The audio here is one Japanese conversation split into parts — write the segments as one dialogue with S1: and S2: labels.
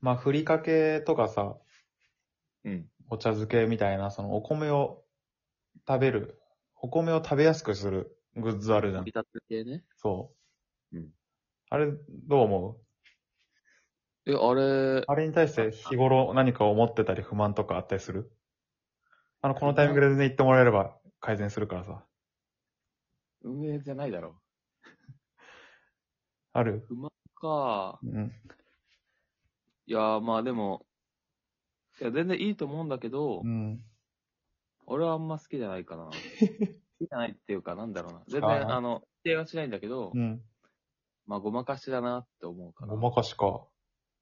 S1: まあ、ふりかけとかさ、
S2: うん。
S1: お茶漬けみたいな、そのお米を食べる、お米を食べやすくするグッズあるじゃん
S2: ビ。タッツ系ね。
S1: そう。
S2: うん
S1: あれ、どう思う？
S2: え、あれ、
S1: あれに対して日頃何か思ってたり不満とかあったりする？あの、このタイミングで全然言ってもらえれば改善するからさ。
S2: 運営じゃないだろ。
S1: ある？
S2: 不満か。
S1: うん。
S2: いやー、まあでも、いや、全然いいと思うんだけど、
S1: うん。
S2: 俺はあんま好きじゃないかな。好きじゃないっていうか、なんだろうな。全然、
S1: あー
S2: あの、否定はしないんだけど、
S1: うん。
S2: まあ、ごまかしだなって思うかな。
S1: ごまかしか。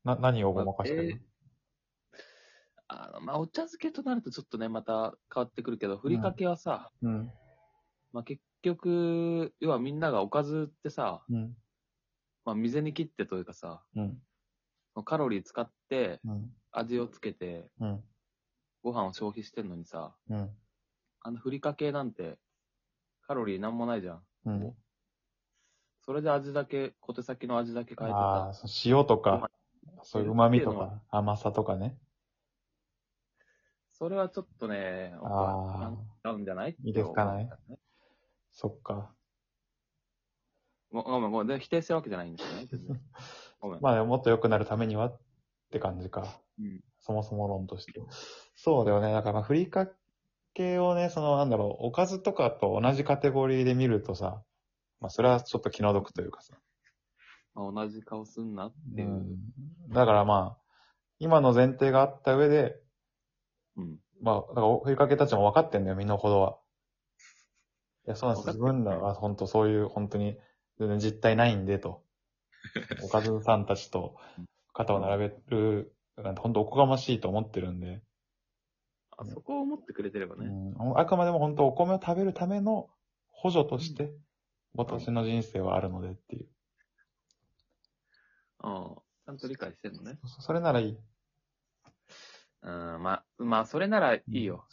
S1: な、何をごまかしてる
S2: あの、まあ、お茶漬けとなるとちょっとね、また変わってくるけど、ふりかけはさ、
S1: のうん。
S2: まあ、結局、要はみんながおかずってさ、
S1: うん。
S2: まあ、水に切ってというかさ、
S1: うん。
S2: カロリー使って、
S1: うん。
S2: 味をつけて、
S1: うん。
S2: ご飯を消費してんのにさ、
S1: うん。
S2: あのふりかけなんて、カロリーなんもないじゃん。
S1: うん。
S2: それで味だけ、小手先の味だけ変えて
S1: ああ、
S2: さ、
S1: そう塩とか、そういう旨味とか、甘さとかね。
S2: それはちょっとね、僕
S1: あ
S2: は
S1: あ、
S2: なんだんじゃない？
S1: い？いですかねそっか。
S2: ごごめん、ごめん。で否定してるわけじゃないんですよね。
S1: まあ、もっと良くなるためにはって感じか。
S2: うん。
S1: そもそも論として。そうだよね。だから、まあふりかけをね、その、なんだろう、おかずとかと同じカテゴリーで見るとさ、まあ、それはちょっと気の毒というかさ。
S2: まあ、同じ顔すんなっていう。
S1: うん。だからまあ、今の前提があった上で、
S2: うん。
S1: まあ、だから、ふりかけたちも分かってんだよ、身の程は。いや、そうなんです。自
S2: 分
S1: らは本当そういう、本当に、全然実体ないんで、と。おかずさんたちと肩を並べる、なんて本当おこがましいと思ってるんで。
S2: あそこを思ってくれてればね。
S1: うん、あくまでも本当お米を食べるための補助として、私の人生はあるのでっていう。
S2: うん。ちゃんと理解してんのね。
S1: そそれならいい。
S2: うん。まあ、まあ、それならいいよ。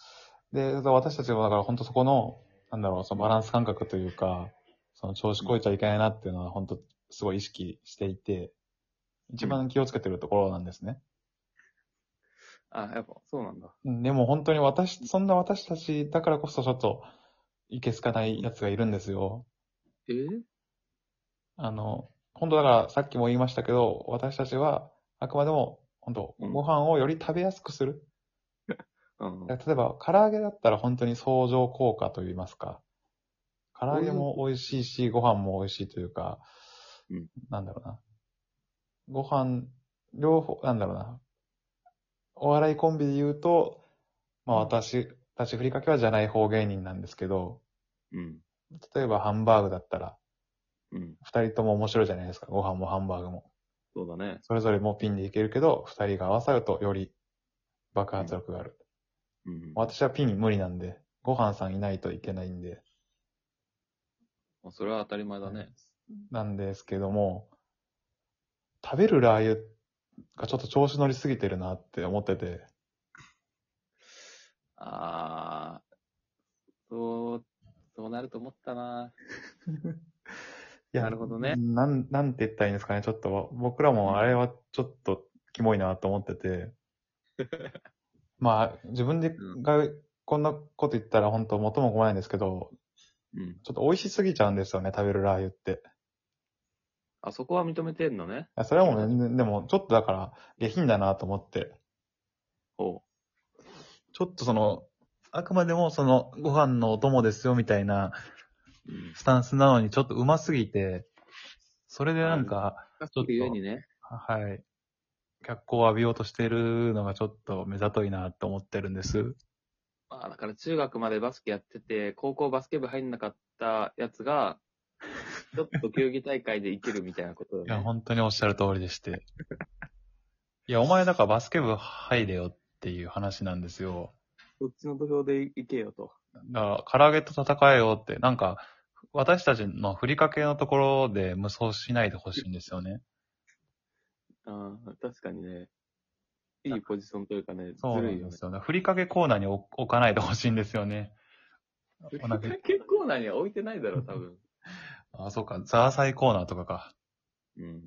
S1: で、私たちもだから本当そこの、なんだろう、そのバランス感覚というか、その調子こいちゃいけないなっていうのは本当すごい意識していて、一番気をつけてるところなんですね。
S2: あ、やっぱ、そうなんだ。
S1: うん、でも本当に私、そんな私たちだからこそちょっと、いけすかないやつがいるんですよ。
S2: え？ー
S1: あの、本当だからさっきも言いましたけど、私たちはあくまでも本当
S2: うん
S1: ご飯をより食べやすくする。
S2: うん。
S1: 例えば、唐揚げだったら本当に相乗効果といいますか。唐揚げも美味しいし、ご飯も美味しいというか、
S2: うん
S1: なんだろうな。ご飯、両方、なんだろうな。お笑いコンビで言うと、まあ
S2: うん
S1: 私たちふりかけはじゃない方芸人なんですけど、
S2: うん。
S1: 例えばハンバーグだったら、
S2: うん。
S1: 二人とも面白いじゃないですか。ご飯もハンバーグも。
S2: そうだね。
S1: それぞれもピンでいけるけど、二人が合わさるとより爆発力がある。
S2: うん。
S1: 私はピン無理なんで、ご飯さんいないといけないんで、
S2: まあそれは当たり前だね。
S1: なんですけども、食べるラー油がちょっと調子乗りすぎてるなって思ってて、
S2: あー、そう、そうなると思ったな。
S1: い
S2: なるほどね
S1: なん、なんて言ったらいいんですかね。ちょっと、僕らもあれはちょっとキモいなと思ってて。まあ、自分で
S2: うん
S1: がこんなこと言ったら本当元も子もないんですけど、
S2: うん。
S1: ちょっと美味しすぎちゃうんですよね、食べるラー油って。
S2: あそこは認めてんのね。
S1: いやそれはもうね、でもちょっとだから下品だなと思って。
S2: ほ
S1: ちょっとその、あくまでもその、ご飯のお供ですよみたいな
S2: う。うん。
S1: スタンスなのにちょっとうますぎて、それでなんか、
S2: ちょっとゆえにね。
S1: はい。脚光を浴びようとしてるのがちょっと目ざといなと思ってるんです。
S2: まあ、だから中学までバスケやってて、高校バスケ部入んなかったやつが、ちょっと球技大会でいけるみたいなこと
S1: いや。本当におっしゃる通りでして。いや、お前だからバスケ部入れよっていう話なんですよ。
S2: そっちの土俵でいけよと。
S1: だから、唐揚げと戦えよって、なんか、私たちのふりかけのところで無双しないでほしいんですよね。
S2: ああ、確かにね。いいポジションというかね、ず
S1: そうな
S2: るいよね。
S1: んですよね。ふりかけコーナーに置置かないでほしいんですよね。お腹
S2: 結構なには置いてないだろ、多分。
S1: あ、そうか。ザーサイコーナーとかか。
S2: うん。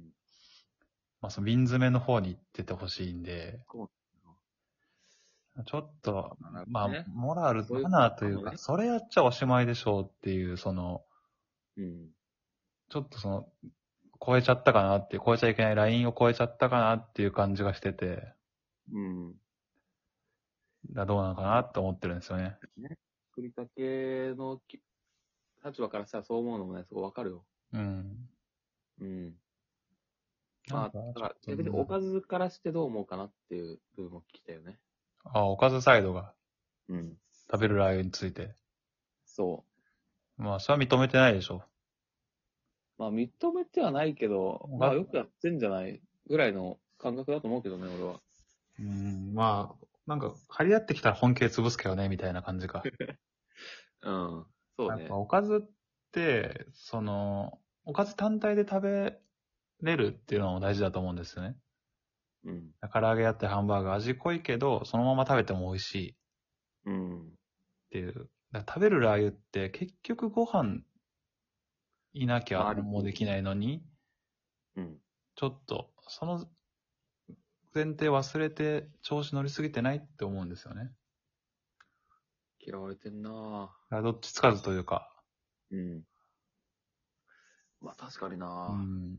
S1: まあその瓶詰めの方に行っててほしいんで、
S2: こ
S1: ちょっと、
S2: なるほど
S1: まあ
S2: ね、
S1: モラル、
S2: そういう
S1: マナーというか、それやっちゃおしまいでしょうっていう、その、
S2: うん。
S1: ちょっとその、超えちゃったかなっていう、超えちゃいけないラインを超えちゃったかなっていう感じがしてて、
S2: うん。
S1: だどうなのかなって思ってるんですよね。
S2: 作りかけのき立場からしたらそう思うのもね、すごいわかるよ。
S1: うん。
S2: うん。まあ、だから逆におかずからしてどう思うかなっていう部分も聞きたよね。
S1: あ、おかずサイドが
S2: うん。
S1: 食べるラー油について。
S2: そ
S1: まあ、それは認めてないでしょ。
S2: う。まあ、認めてはないけど、まあ、よくやってんじゃないぐらいの感覚だと思うけどね、俺は。
S1: うん、まあ、なんか、張り合ってきたら本気で潰すけどね、みたいな感じか。
S2: うん。そうね
S1: なんか。おかずって、その、おかず単体で食べれるっていうのも大事だと思うんですよね。
S2: うん。
S1: 唐揚げやってハンバーガー味濃いけど、そのまま食べても美味しいっ
S2: うん。
S1: ていう。だから食べるラー油って結局ご飯いなきゃもうできないのに、
S2: うん。
S1: ちょっと、その前提忘れて調子乗りすぎてないって思うんですよね。
S2: 嫌われてんなぁ。
S1: どっちつかずというか。
S2: うん。まあ、確かに
S1: う
S2: なぁ。
S1: ん。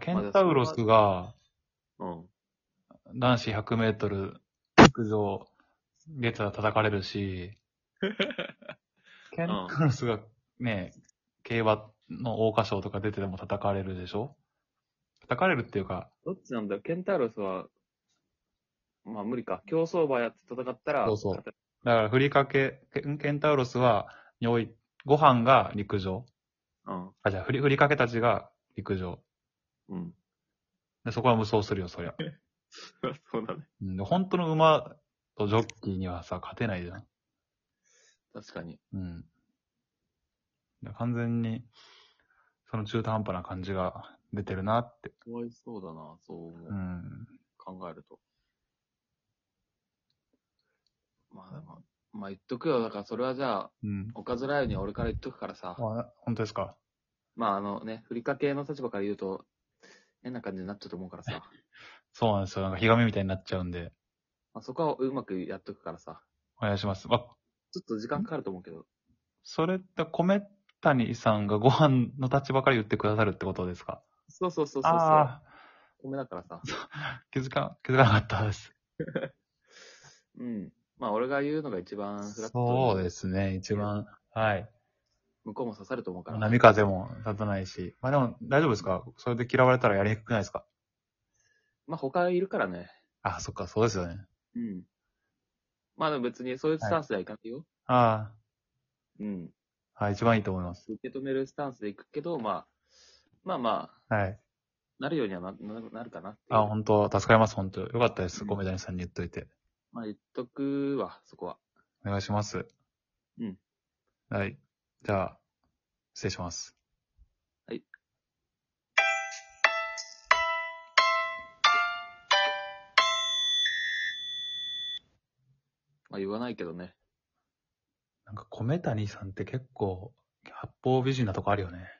S1: ケンタウロスが
S2: うん。
S1: 男子100メートル陸上出たら叩かれるし、ケンタウロスがね、競馬の桜花賞とか出てても叩かれるでしょ？叩かれるっていうか、
S2: どっちなんだ？よケンタウロスは、まあ無理か。競走馬やって戦ったら、
S1: そうそうだからふりかけ、ケンケンタウロスは、におい、ご飯が陸上。
S2: うん。
S1: あ、じゃあふり、ふりかけたちが陸上。
S2: うん。
S1: で、そこは無双するよ、そりゃ。
S2: そうだね。
S1: うんで本当の馬とジョッキーにはさ、勝てないじゃん。
S2: 確かに。
S1: うん。で完全に、その中途半端な感じが出てるなって。
S2: かわいそうだな、そう思う
S1: うん。
S2: 考えると。まあでも、まあ言っとくよ。だからそれはじゃあ、
S1: うん。
S2: おかずライブには俺から言っとくからさ。
S1: あ、本当ですか？
S2: まああのね、ふりかけの立場から言うと、変な感じになっちゃうと思うからさ。
S1: そうなんですよ。なんか、ひがみみたいになっちゃうんで、
S2: まあ、そこはうまくやっとくからさ。
S1: お願いします。あ、
S2: ちょっと時間かかると思うけど。
S1: それって、米谷さんがご飯の立場から言ってくださるってことですか？
S2: そうそうそうそうそう。
S1: あ
S2: 米だからさ。
S1: あ、気づか、気づかなかったです。
S2: うん。まあ俺が言うのが一番フラット。
S1: そうですね、一番。はい。
S2: 向こうも刺さると思うから。
S1: 波風も立たないし。まあでも、大丈夫ですか？それで嫌われたらやりにくくないですか？
S2: まあ他いるからね。
S1: あ、そっか、そうですよね。
S2: うん。まあでも別にそういうスタンスではいかないよ。
S1: あ
S2: うん。
S1: あ、はい、一番いいと思います。
S2: 受け止めるスタンスでいくけど、まあ、まあまあ、
S1: はい。
S2: なるようにはなななるかなっていう
S1: あ、本当助かります、本当よかったです。
S2: うん
S1: 米谷さんに言っといて。
S2: まあ言っとくわ、そこは。
S1: お願いします。
S2: うん。
S1: はい。じゃあ、失礼します。
S2: はい。まあ言わないけどね。
S1: なんか、米谷さんって結構、八方美人なとこあるよね。